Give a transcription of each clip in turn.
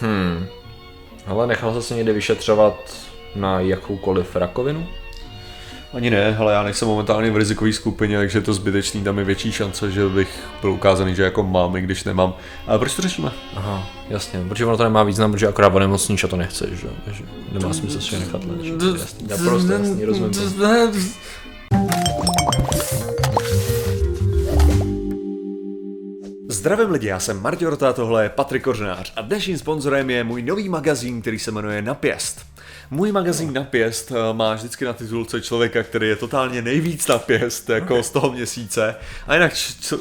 Hmm. Ale nechal se někde vyšetřovat na jakoukoliv rakovinu? Ani ne, ale já nejsem momentálně v rizikové skupině, takže je to zbytečný, tam je větší šance, že bych byl ukázaný, že jako mám, i když nemám. Ale proč to řešíme? Aha, jasně, protože ono to nemá význam, protože akorát onemocníš a to nechceš, že? takže nemá smysl si nechat léčit. Jasný, naprosto jasný, rozumím. Zdravím lidi, já jsem Martin Rota, tohle je Patrik Kořenář a dnešním sponzorem je můj nový magazín, který se jmenuje Napěst. Můj magazín Napěst eh, má vždycky na titulce člověka, který je totálně nejvíc napěst jako okay. z toho měsíce. A jinak č-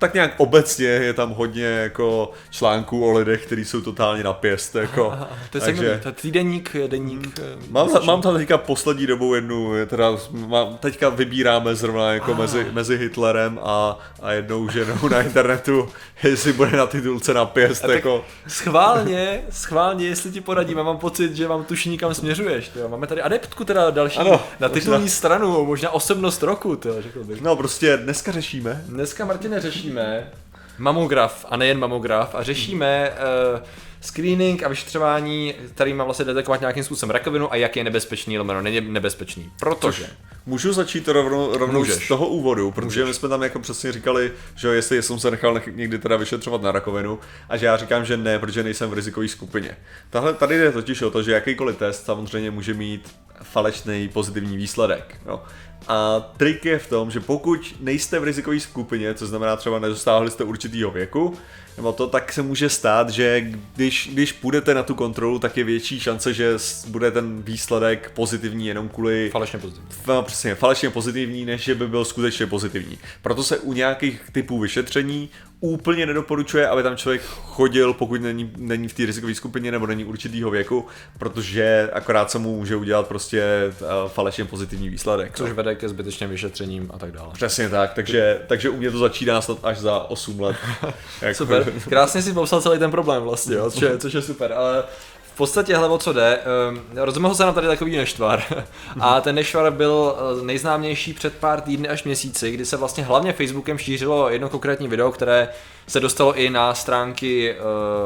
tak nějak obecně je tam hodně jako článků o lidech, kteří jsou totálně na pěst. Jako, to je takže... to týdenník, deník. Hmm. Mám, mám tam teďka poslední dobou jednu, teda mám, teďka vybíráme zrovna jako mezi, mezi Hitlerem a, a jednou ženou na internetu, jestli bude na titulce na pěst. Jako. Schválně, schválně, jestli ti poradím, a mám pocit, že vám tuší nikam směřuješ. Tyjo. Máme tady adeptku teda další ano, na titulní možná... stranu, možná osobnost roku, tyjo, řekl bych. No prostě dneska řešíme. Dneska Martine řešíme řešíme mamograf a nejen mamograf a řešíme uh, screening a vyšetřování, který má vlastně detekovat nějakým způsobem rakovinu a jak je nebezpečný, lomeno není nebezpečný. Protože... Můžu začít rovnou, rovnou z toho úvodu, protože Můžeš. my jsme tam jako přesně říkali, že jestli jsem se nechal někdy teda vyšetřovat na rakovinu a že já říkám, že ne, protože nejsem v rizikové skupině. Tahle, tady jde totiž o to, že jakýkoliv test samozřejmě může mít falešný pozitivní výsledek. Jo. A trik je v tom, že pokud nejste v rizikové skupině, co znamená třeba nedostáhli jste určitýho věku, nebo to, tak se může stát, že když, když půjdete na tu kontrolu, tak je větší šance, že bude ten výsledek pozitivní jenom kvůli... Falešně pozitivní. F, přesně, falešně pozitivní, než že by byl skutečně pozitivní. Proto se u nějakých typů vyšetření úplně nedoporučuje, aby tam člověk chodil, pokud není, není v té rizikové skupině nebo není určitýho věku, protože akorát se mu může udělat prostě uh, falešně pozitivní výsledek. Což vede ke zbytečným vyšetřením a tak dále. Přesně tak, takže, takže u mě to začíná snad až za 8 let. jako... Super, krásně si popsal celý ten problém vlastně, jo, což, je, což je super, ale v podstatě, hele, o co jde, um, rozuměl se nám tady takový nešvar. a ten nešvar byl eh, nejznámější před pár týdny až měsíci, kdy se vlastně hlavně Facebookem šířilo jedno konkrétní video, které se dostalo i na stránky,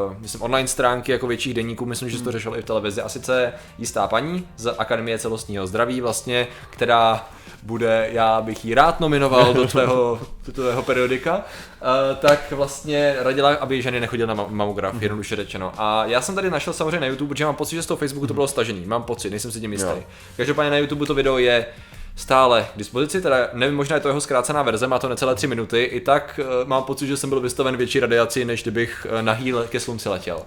uh, myslím online stránky jako větších denníků, myslím, že se to hmm. řešilo i v televizi. A sice jistá paní z Akademie celostního zdraví vlastně, která bude, já bych ji rád nominoval do tvého, do tvého periodika, uh, tak vlastně radila, aby ženy nechodily na mamograf, mm-hmm. jednoduše řečeno. A já jsem tady našel samozřejmě na YouTube, protože mám pocit, že z toho Facebooku to bylo stažený, mám pocit, nejsem si tím jistý. Jo. Každopádně na YouTube to video je stále k dispozici, teda nevím, možná je to jeho zkrácená verze, má to necelé tři minuty, i tak uh, mám pocit, že jsem byl vystaven větší radiaci, než kdybych uh, nahý ke slunci letěl.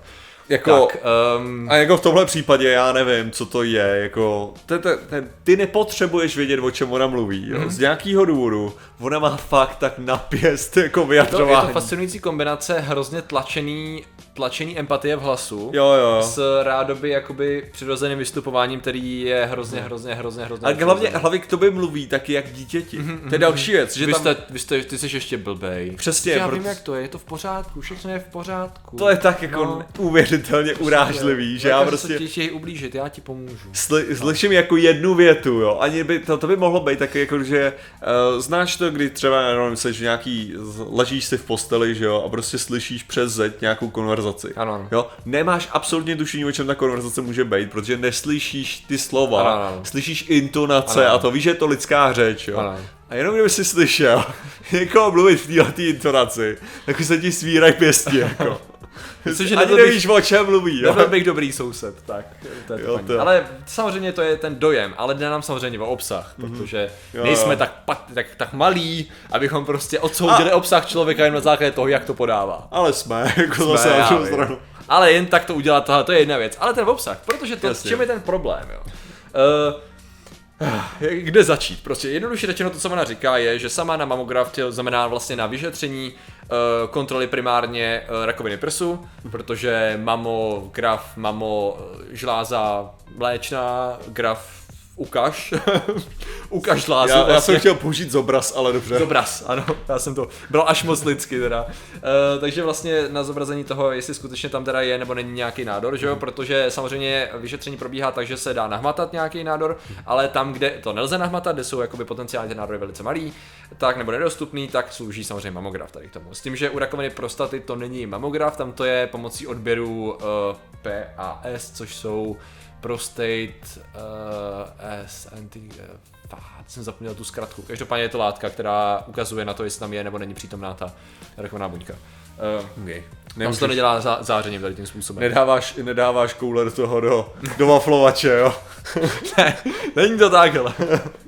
Jako, tak, um, a jako v tomhle případě já nevím, co to je, jako, te, te, te, ty nepotřebuješ vědět, o čem ona mluví, jo? Mm. z nějakého důvodu, ona má fakt tak napěst jako vyjadřování. Je to, je to fascinující kombinace hrozně tlačený tlačení empatie v hlasu jo, jo. s rádoby jakoby přirozeným vystupováním, který je hrozně, hrozně, hrozně, hrozně. A hlavně, hlavně k tobě mluví taky jak dítěti. Mm-hmm, to je další věc. Že vy, tam... jste, vy jste, ty jsi ještě blbej. Přesně. Já vím, jak to je, je to v pořádku, všechno je v pořádku. To je tak jako no. uvěřitelně urážlivý, že já prostě... Se ublížit, já ti pomůžu. Sly, slyším jako jednu větu, jo. Ani by, to, to by mohlo být taky jako, že uh, znáš to, kdy třeba, nevím, jsi nějaký, ležíš si v posteli, že jo, a prostě slyšíš přes zeď nějakou konverzaci. Ano, ano. Jo, nemáš absolutně tušení, o čem ta konverzace může být, protože neslyšíš ty slova, ano, ano. slyšíš intonace ano. a to víš, že je to lidská řeč, jo. Ano. A jenom kdyby si slyšel někoho mluvit v této intonaci, tak se ti svírají pěstí, jako. Myslím, že Ani nevíš, bych, o čem mluví. Jo? Nebyl bych dobrý soused, tak. To je jo, to. Ale samozřejmě to je ten dojem, ale jde nám samozřejmě o obsah, mm-hmm. protože jo, nejsme jo. Tak, tak, tak malí, abychom prostě odsoudili a... obsah člověka jen na základě toho, jak to podává. Ale jsme, jako jsme, zase na stranu. Ale jen tak to udělat, tohle, to je jedna věc. Ale ten obsah, protože to, Jasně. čem je ten problém, jo. Uh, kde začít? Prostě jednoduše řečeno to, co ona říká, je, že sama na mamograf, to znamená vlastně na vyšetření uh, kontroly primárně uh, rakoviny prsu, protože mamograf, mamo žláza mléčná, graf ukaž, ukaž lásku. Já, vlastně. já jsem chtěl použít zobraz, ale dobře. Zobraz, ano, já jsem to, bylo až moc lidsky teda. Uh, takže vlastně na zobrazení toho, jestli skutečně tam teda je nebo není nějaký nádor, že jo, protože samozřejmě vyšetření probíhá tak, že se dá nahmatat nějaký nádor, ale tam, kde to nelze nahmatat, kde jsou jakoby potenciálně ty nádory velice malý, tak nebo nedostupný, tak slouží samozřejmě mamograf tady k tomu. S tím, že u rakoviny prostaty to není mamograf, tam to je pomocí odběru uh, PAS, což jsou prostate uh, S anti, uh, jsem zapomněl tu zkratku. Každopádně je to látka, která ukazuje na to, jestli tam je nebo není přítomná ta rakoviná buňka. Uh, okay. Tam se to nedělá zá, zářením tady tím způsobem. Nedáváš, nedáváš koule toho do, do waflovače, jo? ne, není to takhle.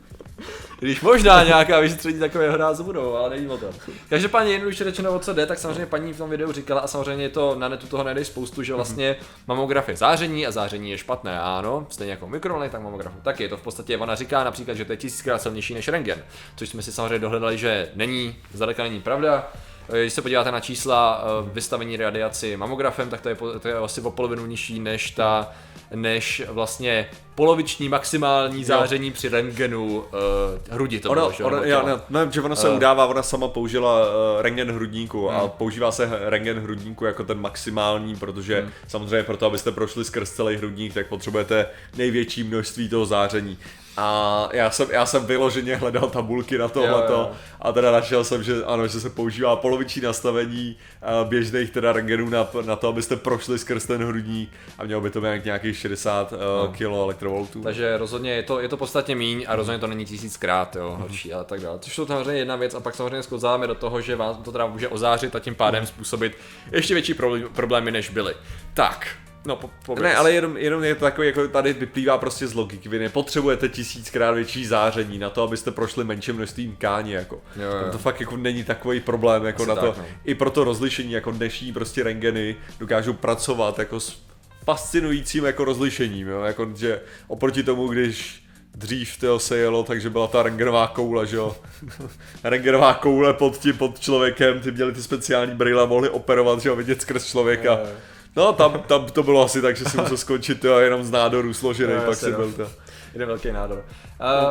Když možná nějaká vyšetření takového rázu budou, ale není o tom. Každopádně jednoduše řečeno, o co jde, tak samozřejmě paní v tom videu říkala a samozřejmě je to na netu toho najdeš spoustu, že vlastně mamograf je záření a záření je špatné. Ano, stejně jako mikrovlny, tak mamograf taky. Je to v podstatě, ona říká například, že to je tisíckrát silnější než rengen, což jsme si samozřejmě dohledali, že není, zdaleka není pravda. Když se podíváte na čísla eh, vystavení radiaci mamografem, tak to je, to je asi o polovinu nižší než ta než vlastně poloviční maximální záření jo. při rentgenu uh, hrudi to ono, bylo, že? Ono, já, ne, ne, že ona se uh, udává, ona sama použila uh, rengen hrudníku hmm. a používá se rengen hrudníku jako ten maximální, protože hmm. samozřejmě proto, abyste prošli skrz celý hrudník, tak potřebujete největší množství toho záření. A já jsem, já jsem vyloženě hledal tabulky na tohleto a teda našel jsem, že ano, že se používá poloviční nastavení uh, běžných teda rengenů na, na to, abyste prošli skrz ten hrudník a mělo by to být nějakých 60 uh, no. kg elektrovoltů. Takže rozhodně je to, je to podstatně míň a rozhodně to není tisíckrát jo, mhm. horší a tak dále. Což jsou samozřejmě jedna věc a pak samozřejmě sklouzáme do toho, že vás to teda může ozářit a tím pádem mhm. způsobit ještě větší problémy, než byly. Tak, No, po, ne, ale jenom, jenom je to takový, jako tady vyplývá prostě z logiky. Vy nepotřebujete tisíckrát větší záření na to, abyste prošli menším množstvím tkání, jako. Jo, jo. To fakt jako není takový problém, jako Asi na to. Tak, no. I pro to rozlišení, jako dnešní prostě rengeny dokážou pracovat jako s fascinujícím jako rozlišením, jo? Jako, že oproti tomu, když dřív to se jelo, takže byla ta rengenová koule, že jo. rengenová koule pod tím, pod člověkem, ty měli ty speciální brýle, mohli operovat, že jo, vidět skrz člověka. Je, je No, tam, tam to bylo asi tak, že si musel skončit jo, jenom z nádorů složený, no, pak si byl to. Jeden velký nádor.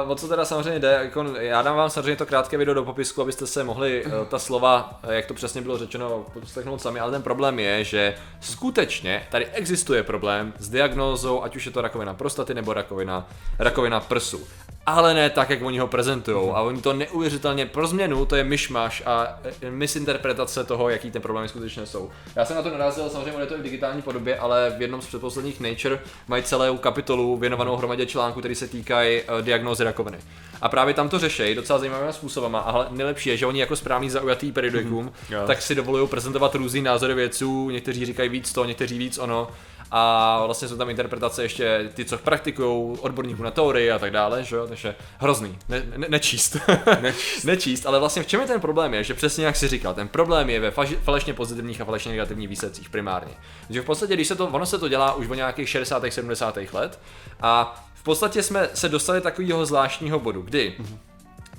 Uh, o co teda samozřejmě jde, jako, já dám vám samozřejmě to krátké video do popisku, abyste se mohli uh, ta slova, jak to přesně bylo řečeno, poslechnout sami, ale ten problém je, že skutečně tady existuje problém s diagnózou, ať už je to rakovina prostaty nebo rakovina, rakovina prsu ale ne tak, jak oni ho prezentují. A oni to neuvěřitelně pro změnu, to je myšmaš a e, misinterpretace toho, jaký ten problémy skutečně jsou. Já jsem na to narazil, samozřejmě je to i v digitální podobě, ale v jednom z předposledních Nature mají celou kapitolu věnovanou hromadě článků, který se týkají uh, diagnózy rakoviny. A právě tam to řeší docela zajímavými způsobem. A nejlepší je, že oni jako správný zaujatý periodikum, mm-hmm. tak si dovolují prezentovat různý názory vědců, někteří říkají víc to, někteří víc ono a vlastně jsou tam interpretace ještě ty, co praktikují, odborníků na teorii a tak dále, že jo, takže hrozný, ne, ne, nečíst. nečíst. nečíst, ale vlastně v čem je ten problém je, že přesně jak si říkal, ten problém je ve falešně pozitivních a falešně negativních výsledcích primárně. Takže v podstatě, když se to, ono se to dělá už v nějakých 60. 70. let a v podstatě jsme se dostali takového zvláštního bodu, kdy mm-hmm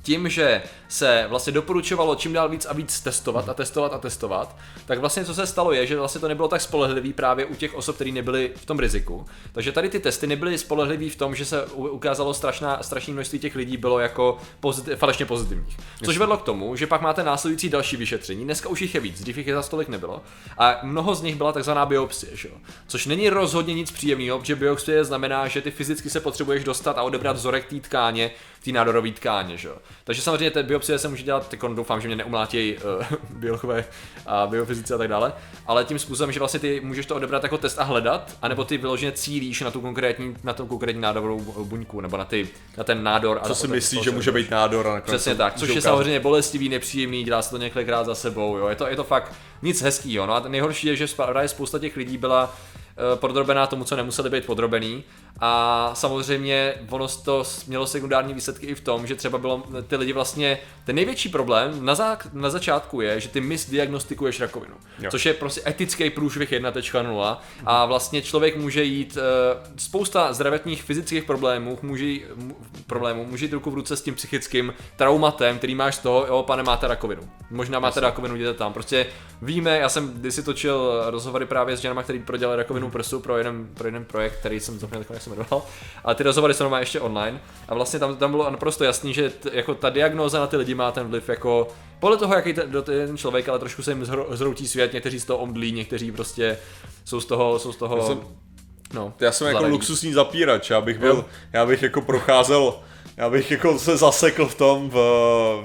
tím, že se vlastně doporučovalo čím dál víc a víc testovat a testovat a testovat, tak vlastně co se stalo je, že vlastně to nebylo tak spolehlivý právě u těch osob, které nebyly v tom riziku. Takže tady ty testy nebyly spolehlivý v tom, že se ukázalo strašná, strašné množství těch lidí bylo jako pozitiv, falešně pozitivních. Což vedlo k tomu, že pak máte následující další vyšetření. Dneska už jich je víc, dřív jich je za stolik nebylo. A mnoho z nich byla takzvaná biopsie, že? což není rozhodně nic příjemného, protože biopsie znamená, že ty fyzicky se potřebuješ dostat a odebrat vzorek té tkáně, té nádorové tkáně. Že? Takže samozřejmě ty biopsie se může dělat, teď doufám, že mě neumlátějí uh, biologové a biofyzici a tak dále, ale tím způsobem, že vlastně ty můžeš to odebrat jako test a hledat, anebo ty vyloženě cílíš na tu konkrétní, na tu konkrétní nádorovou buňku, nebo na, ty, na ten nádor. Co a si myslíš, že může být nádor? A Přesně tak, což je samozřejmě bolestivý, nepříjemný, dělá se to několikrát za sebou, jo. Je, to, je to fakt nic hezkýho. No a nejhorší je, že právě spousta těch lidí byla Eh, podrobená tomu, co nemuseli být podrobený. A samozřejmě ono to mělo sekundární výsledky i v tom, že třeba bylo ty lidi vlastně, ten největší problém na, za, na začátku je, že ty misdiagnostikuješ rakovinu. Jo. Což je prostě etický průšvih 1.0 a vlastně člověk může jít, uh, spousta zdravotních fyzických problémů může, problémů může jít ruku v ruce s tím psychickým traumatem, který máš z toho, jo, pane, máte rakovinu. Možná máte Jasně. rakovinu, jděte tam. Prostě víme, já jsem kdysi točil rozhovory právě s ženama, který prodělali rakovinu jednomu prstu pro jeden, pro jeden projekt, který jsem zapomněl, jak se jmenoval. Ale ty rozhovory jsou normálně ještě online. A vlastně tam, tam bylo naprosto jasný, že t, jako ta diagnóza na ty lidi má ten vliv jako podle toho, jaký ten, ten člověk, ale trošku se jim zhroutí svět, někteří z toho omdlí, někteří prostě jsou z toho, jsou z toho jsem, no, já jsem jako luxusní zapírač, já bych byl, já bych jako procházel já bych jako se zasekl v tom, v,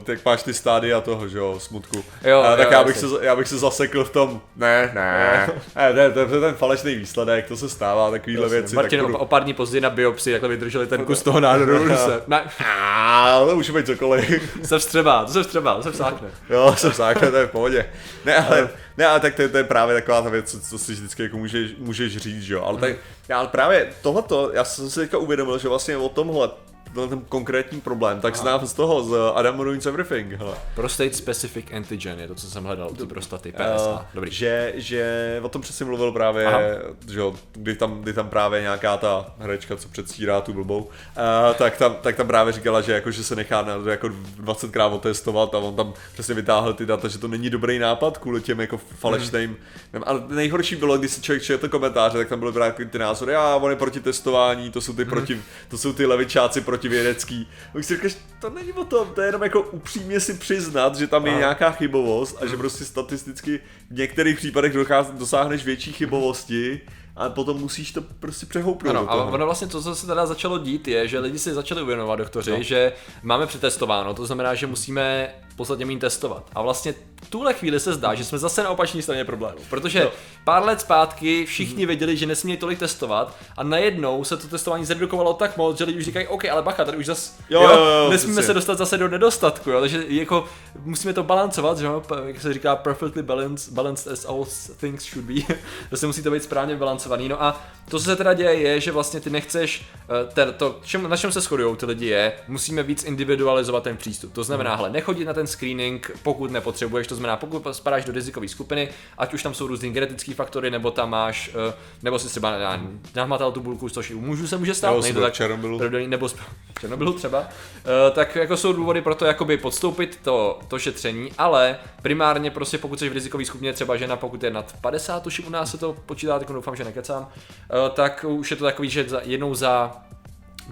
jak máš ty stádia toho, že jo, smutku. Jo, a, tak jo, já, bych se, já bych se zasekl v tom, ne, ne, ne, ne to, to je ten falešný výsledek, to se stává, takovýhle Jasně. věci. Martin, tak o, o pár dní později na biopsi, takhle vydrželi ten kus toho nádoru, se, ne. A, to může být cokoliv. se vstřebá, to se vstřebá, to se vsákne. Jo, se vsákne, to je v pohodě. Ne, ale, ne, ale tak to, to je právě taková ta věc, co, co si vždycky jako můžeš, můžeš říct, že jo, ale tak, ale právě tohleto, já jsem si teďka uvědomil, že vlastně o tomhle ten konkrétní problém, tak znám z toho, z Adam Ruins Everything. Hele. Prostate Specific Antigen je to, co jsem hledal, ty prostaty, PSA. Uh, Dobrý. Že, že o tom přesně mluvil právě, že jo, kdy tam, kdy tam právě nějaká ta herečka, co předstírá tu blbou, uh, tak, tam, tak tam právě říkala, že, jako, že se nechá na, jako 20krát otestovat a on tam přesně vytáhl ty data, že to není dobrý nápad kvůli těm jako falešným. Hmm. Ale nejhorší bylo, když se člověk četl komentáře, tak tam byly právě ty názory, a on je proti testování, to jsou ty, hmm. proti, to jsou ty levičáci proti protivědecký. Už si říkáš, to není o tom, to je jenom jako upřímně si přiznat, že tam je nějaká chybovost a že prostě statisticky v některých případech dosáhneš větší chybovosti a potom musíš to prostě přehoupnout. Ano, a ono vlastně to, co se teda začalo dít, je, že lidi si začali uvědomovat, doktoři, no. že máme přetestováno, to znamená, že musíme v podstatě méně testovat. A vlastně v tuhle chvíli se zdá, že jsme zase na opačné straně problému. Protože no. pár let zpátky všichni hmm. věděli, že nesmějí tolik testovat a najednou se to testování zredukovalo tak moc, že lidi už říkají, OK, ale bacha, tady už zase jo, jo, jo, nesmíme se dostat zase do nedostatku, jo? takže jako musíme to balancovat, že jo? jak se říká perfectly balanced, balanced as all things should be, se musí to být správně balancovaný. No a to, co se teda děje, je, že vlastně ty nechceš, eh, ten, to, čem, na čem se shodují ty lidi je, musíme víc individualizovat ten přístup. To znamená, hmm. hele, nechodit na ten screening, pokud nepotřebuješ, to znamená, pokud spadáš do rizikové skupiny, ať už tam jsou různý genetické faktory, nebo tam máš, eh, nebo si třeba nahmatal tu bulku, což u mužů se může stát, nebo nejde tak Černobylu. nebo z Černobylu třeba, eh, tak jako jsou důvody pro to jakoby podstoupit to, to šetření, ale primárně prostě pokud jsi v rizikové skupině, třeba žena, pokud je nad 50, tuším u nás se to počítá, tak doufám, že nekecám, Eh, tak už je to takový, že jednou za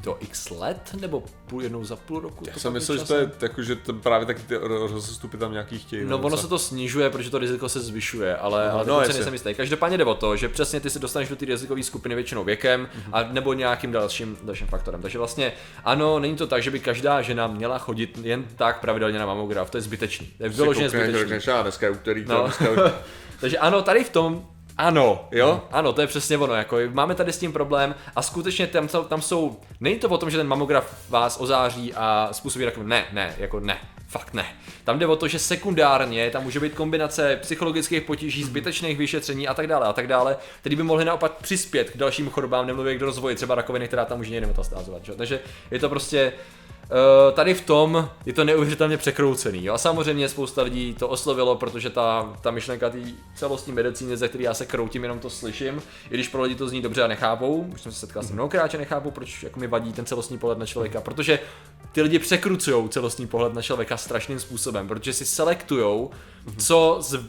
to x let, nebo půl, jednou za půl roku? Já jsem myslel, že to je jako, že to právě taky ty rozestupy tam nějaký chtějí. No ono se to snižuje, protože to riziko se zvyšuje, ale, no, ale no, se nejsem jistý. Každopádně jde o to, že přesně ty se dostaneš do té rizikové skupiny většinou věkem mm-hmm. a nebo nějakým dalším, dalším faktorem. Takže vlastně ano, není to tak, že by každá žena měla chodit jen tak pravidelně na mamograf, to je zbytečný. To je vyloženě zbytečný. Dneska je úterý, no. dneska Takže ano, tady v tom ano, jo, no. ano, to je přesně ono, jako máme tady s tím problém a skutečně tam, tam jsou, není to o tom, že ten mamograf vás ozáří a způsobí takový, ne, ne, jako ne, fakt ne. Tam jde o to, že sekundárně tam může být kombinace psychologických potíží, zbytečných vyšetření a tak dále a tak dále, který by mohly naopak přispět k dalším chorobám, nemluvě k rozvoji třeba rakoviny, která tam může někde metastázovat. Takže je to prostě tady v tom je to neuvěřitelně překroucený. Jo? A samozřejmě spousta lidí to oslovilo, protože ta, ta myšlenka té celostní medicíny, ze které já se kroutím, jenom to slyším, i když pro lidi to zní dobře a nechápou, už jsem se setkal s tím mnohokrát, že nechápou, proč jako mi vadí ten celostní pohled na člověka, protože ty lidi překrucují celostní pohled na člověka strašným způsobem, protože si selektujou, co z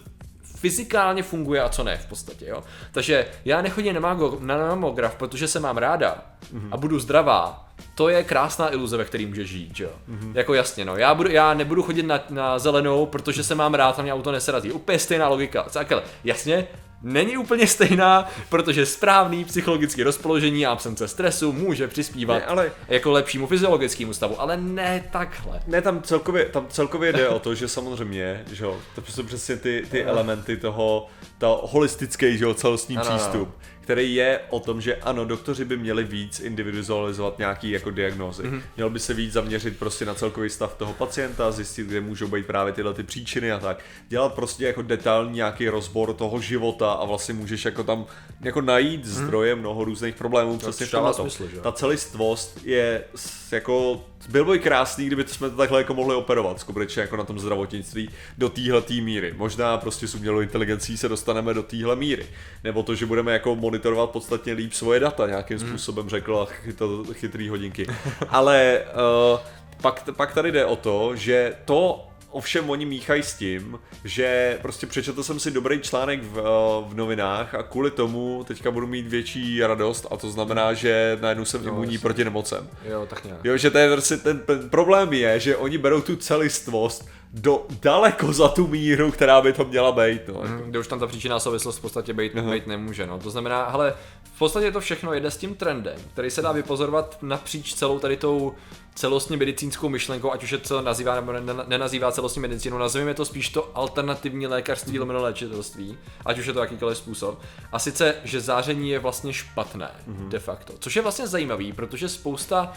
fyzikálně funguje a co ne v podstatě, jo. Takže já nechodím na, na mamograf, protože se mám ráda mm-hmm. a budu zdravá, to je krásná iluze, ve který může žít, jo. Mm-hmm. Jako jasně, no. Já, budu, já nebudu chodit na, na zelenou, protože se mám rád a mě auto neserazí. Úplně stejná logika. Cakele. Jasně, není úplně stejná, protože správný psychologický rozpoložení a absence stresu může přispívat ne, ale... jako lepšímu fyziologickému stavu, ale ne takhle. Ne, tam celkově, tam celkově jde o to, že samozřejmě, že jo, to jsou přesně ty, ty elementy toho, to holistický, že jo, celostní ano, přístup. Který je o tom, že ano, doktoři by měli víc individualizovat nějaký jako diagnózy. Mm-hmm. Měl by se víc zaměřit prostě na celkový stav toho pacienta, zjistit, kde můžou být právě tyhle ty příčiny a tak. Dělat prostě jako detailní nějaký rozbor toho života a vlastně můžeš jako tam jako najít mm-hmm. zdroje mnoho různých problémů. To přesně v smysl, že? Ta celistvost je jako byl by krásný, kdyby jsme to takhle jako mohli operovat, skutečně jako na tom zdravotnictví do téhle míry. Možná prostě s umělou inteligencí se dostaneme do téhle míry. Nebo to, že budeme jako monitorovat podstatně líp svoje data nějakým hmm. způsobem, řekla chytl, chytrý hodinky. Ale uh, pak, pak tady jde o to, že to ovšem oni míchají s tím, že prostě přečetl jsem si dobrý článek v, eh, v novinách a kvůli tomu teďka budu mít větší radost a to znamená, že najednou jsem imunní proti nemocem. Jo, tak nějak. Jo, že to je prostě ten, ten problém je, že oni berou tu celistvost do daleko za tu míru, která by to měla být. No. Mm, kde už tam ta příčina souvislost v podstatě být, být nemůže. No. To znamená, ale v podstatě to všechno jede s tím trendem, který se dá vypozorovat napříč celou tady tou celostně medicínskou myšlenkou, ať už je to nazývá nebo nenazývá celostní medicínu, nazveme to spíš to alternativní lékařství, lomeno léčitelství, ať už je to jakýkoliv způsob. A sice, že záření je vlastně špatné, mm-hmm. de facto. Což je vlastně zajímavý, protože spousta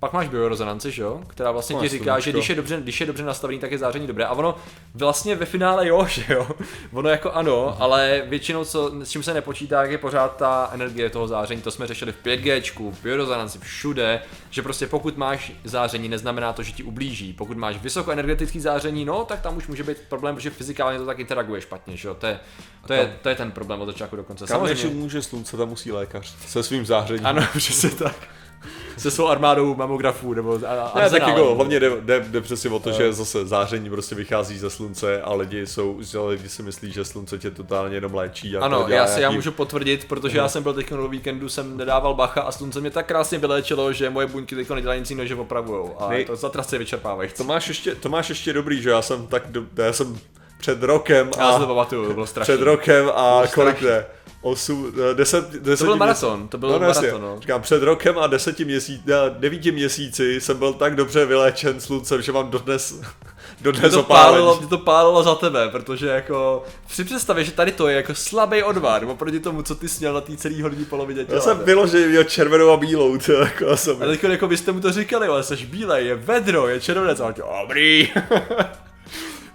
pak máš biorezonanci, že jo? Která vlastně ti říká, že když je, dobře, když je dobře nastavený, tak je záření dobré. A ono vlastně ve finále jo, že jo? Ono jako ano, ale většinou, co, s čím se nepočítá, je pořád ta energie toho záření. To jsme řešili v 5G, v biorezonanci, všude, že prostě pokud máš záření, neznamená to, že ti ublíží. Pokud máš vysokoenergetický záření, no, tak tam už může být problém, protože fyzikálně to tak interaguje špatně, že jo? To je, to je, to je ten problém od začátku do konce. Kam Samozřejmě. může slunce, tam musí lékař se svým zářením. Ano, přesně tak se svou armádou mamografů nebo a, ne, tak jako hlavně jde, jde, jde přesně o to, že zase záření prostě vychází ze slunce a lidi jsou, lidi si myslí, že slunce tě totálně jenom léčí. A ano, já si nějaký... já můžu potvrdit, protože já jsem byl teď na víkendu, jsem nedával bacha a slunce mě tak krásně vyléčilo, že moje buňky teď nedělají nic jiného, že opravujou a Nej... to zatrasce vyčerpávají. To máš ještě, to máš ještě dobrý, že já jsem tak, do, já jsem před rokem a... Já si to pamatuju, to bylo strašný. Před rokem a kolik ne? 8, 10, 10 To byl maraton, to byl no, maraton, no. Říkám, před rokem a 10 měsíc, 9 měsíci jsem byl tak dobře vyléčen sluncem, že mám dodnes, dodnes to pálilo, to pálilo za tebe, protože jako při představě, že tady to je jako slabý odvar, oproti tomu, co ty sněl na té celý horní polovině. Já jsem vyloženě měl červenou a bílou, to jako. A teď jako byste mu to říkali, ale jsi bílej, je vedro, je červenec, a dobrý.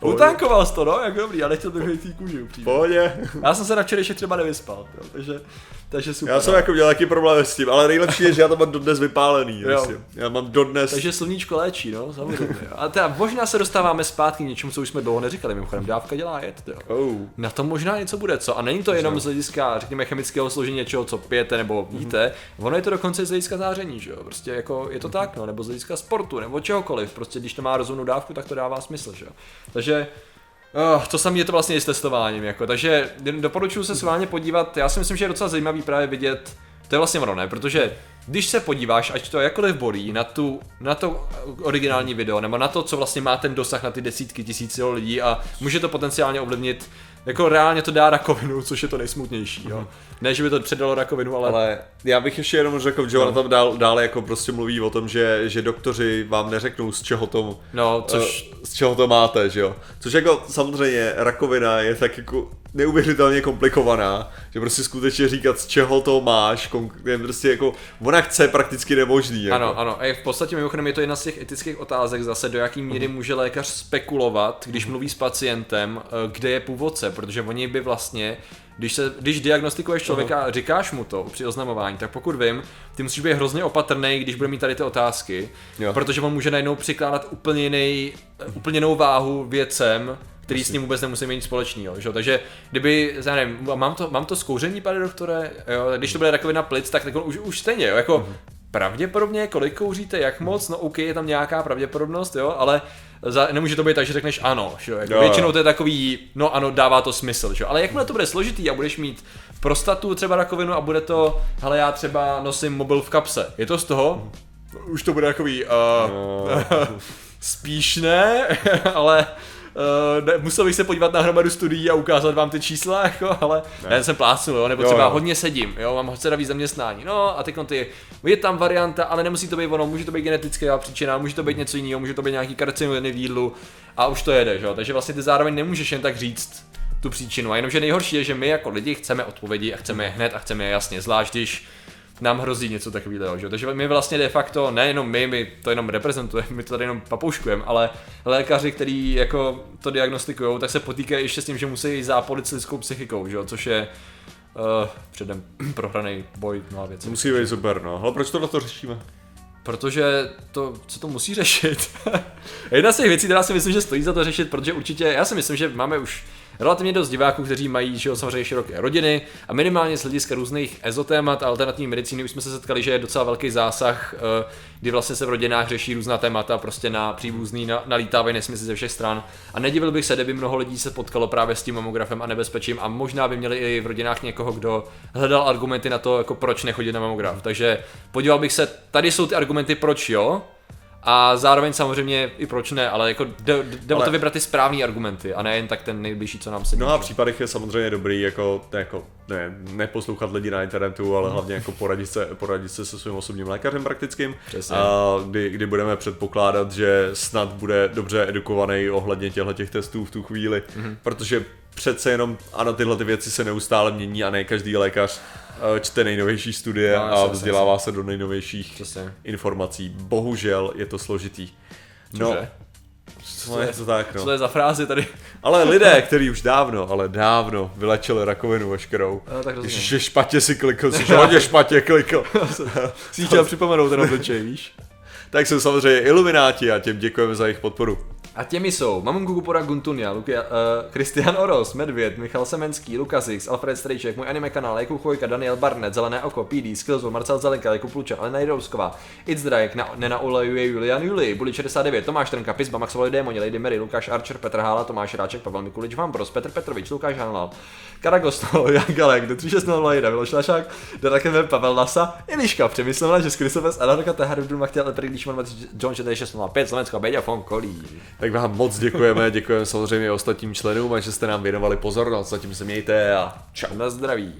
Utankoval jsi to, no, jak dobrý, já nechtěl bych té kůži upřímně. Pohodě. Já jsem se na včerejšek třeba nevyspal, jo, takže, takže super. Já jsem jako měl taky problém s tím, ale nejlepší je, že já to mám dodnes vypálený. Jo. Já mám dodnes. Takže sluníčko léčí, no, samozřejmě. A teda možná se dostáváme zpátky k něčemu, co už jsme dlouho neříkali, mimochodem dávka dělá jet, jo. Oh. Na tom možná něco bude, co? A není to jenom z hlediska, řekněme, chemického složení něčeho, co pijete nebo víte, mm-hmm. ono je to dokonce z hlediska záření, že jo. Prostě jako je to tak, no, nebo z hlediska sportu, nebo čehokoliv. Prostě když to má rozumnou dávku, tak to dává smysl, že jo. Takže Oh, to samé je to vlastně i s testováním, jako, takže doporučuji se s vámi podívat, já si myslím, že je docela zajímavý právě vidět, to je vlastně ono, ne, protože když se podíváš, ať to jakkoliv bolí, na, tu, na to originální video, nebo na to, co vlastně má ten dosah na ty desítky tisíc lidí a může to potenciálně ovlivnit jako reálně to dá rakovinu, což je to nejsmutnější, jo. Ne, že by to předalo rakovinu, ale... Ale já bych ještě jenom řekl, že no. ona tam dál, dále jako prostě mluví o tom, že, že doktoři vám neřeknou z čeho to, no, což... Uh, z čeho to máte, že jo. Což jako samozřejmě rakovina je tak jako neuvěřitelně komplikovaná, že prostě skutečně říkat, z čeho to máš, je prostě jako, ona chce prakticky nemožný. Jako. Ano, ano, a v podstatě mimochodem je to jedna z těch etických otázek zase, do jaký míry mhm. může lékař spekulovat, když mluví s pacientem, eh, kde je původce, protože oni by vlastně když, se, když diagnostikuješ člověka a říkáš mu to při oznamování, tak pokud vím, ty musíš být hrozně opatrný, když bude mít tady ty otázky, jo. protože on může najednou přikládat úplně jiný, úplně jinou váhu věcem, který s ním vůbec nemusí mít nic společného. Že? Takže kdyby, já nevím, mám to, mám to zkouření, pane doktore, jo? když to bude rakovina plic, tak, tak už, už stejně, jo? jako mm-hmm. Pravděpodobně, kolik kouříte, jak moc, no OK, je tam nějaká pravděpodobnost, jo, ale za, nemůže to být tak, že řekneš ano, že? Jako jo, většinou to je takový, no ano, dává to smysl, že? ale jakmile to bude složitý a budeš mít prostatu třeba rakovinu a bude to, hele já třeba nosím mobil v kapse, je to z toho? Už to bude takový, uh, no. spíš ne, ale Uh, ne, musel bych se podívat na hromadu studií a ukázat vám ty čísla, jako, ale ne. já jsem plácnul, jo, nebo jo, třeba jo. hodně sedím, jo, mám hodně víc zaměstnání, no a teď ty, je tam varianta, ale nemusí to být ono, může to být genetická příčina, může to být něco jiného, může to být nějaký karcinogeny v jídlu a už to jede, jo, takže vlastně ty zároveň nemůžeš jen tak říct tu příčinu, a jenomže nejhorší je, že my jako lidi chceme odpovědi a chceme je hned a chceme je jasně, zvlášť když nám hrozí něco takového. Že? Takže my vlastně de facto, nejenom my, my to jenom reprezentujeme, my to tady jenom papouškujeme, ale lékaři, kteří jako to diagnostikují, tak se potýkají ještě s tím, že musí zápolit s lidskou psychikou, že? což je uh, předem prohraný boj mnoha věcí. Musí být super, no. Ale proč to na to řešíme? Protože to, co to musí řešit. Jedna z těch věcí, která si myslím, že stojí za to řešit, protože určitě, já si myslím, že máme už relativně dost diváků, kteří mají že jo, samozřejmě široké rodiny a minimálně z hlediska různých ezotémat a alternativní medicíny už jsme se setkali, že je docela velký zásah, eh, kdy vlastně se v rodinách řeší různá témata, prostě na příbuzný na, nalítávají nesmysly ze všech stran. A nedivil bych se, kdyby mnoho lidí se potkalo právě s tím mamografem a nebezpečím a možná by měli i v rodinách někoho, kdo hledal argumenty na to, jako proč nechodit na mamograf. Takže podíval bych se, tady jsou ty argumenty, proč jo, a zároveň samozřejmě i proč ne, ale jako jde, jde ale... o to vybrat ty správné argumenty a ne jen tak ten nejbližší, co nám se No a v případech je samozřejmě dobrý jako, jako ne, neposlouchat lidi na internetu, ale mm. hlavně jako poradit se, poradit se se svým osobním lékařem praktickým, a kdy, kdy budeme předpokládat, že snad bude dobře edukovaný ohledně těchto těch testů v tu chvíli, mm. protože přece jenom, ano, tyhle ty věci se neustále mění a ne každý lékař Eh, čte nejnovější studie no, a vzdělává se do nejnovějších Přesně. informací. Bohužel je to složitý. No, Cože? Co je to tak, no. Co je za frázi tady? Ale lidé, kteří už dávno, ale dávno vylečili rakovinu veškerou. No, tak Ježiš, špatně si klikl, jsi hodně špatně klikl. Jsi chtěl připomenout ten obličej, víš? tak jsou samozřejmě ilumináti a těm děkujeme za jejich podporu. A těmi jsou Mamun Gugupora Guntunia, Lukia, uh, Christian Oros, Medvěd, Michal Semenský, Lukas X, Alfred Strejček, můj anime kanál, Jakub Chojka, Daniel Barnett, Zelené oko, PD, Skillzone, Marcel Zelenka, Jakub Plučan, Alena Jirousková, It's Drake, na, Nena Julian Juli, Buli 69, Tomáš Trnka, Pizba, Maxovali Démoni, Lady Mary, Lukáš Archer, Petr Hála, Tomáš Ráček, Pavel Mikulič, Vambros, Petr Petrovič, Lukáš Hanlal, Karagosto, Jan Galek, do 3601, Miloš Lašák, Darakeme, Pavel Nasa, Eliška, přemyslela, že Skrysoves, Anarka Tehar, Duma chtěl, John 4605, Slovensko, Beďa Fonkolí. Tak vám moc děkujeme, děkujeme samozřejmě ostatním členům a že jste nám věnovali pozornost. Zatím se mějte a čau. Na zdraví.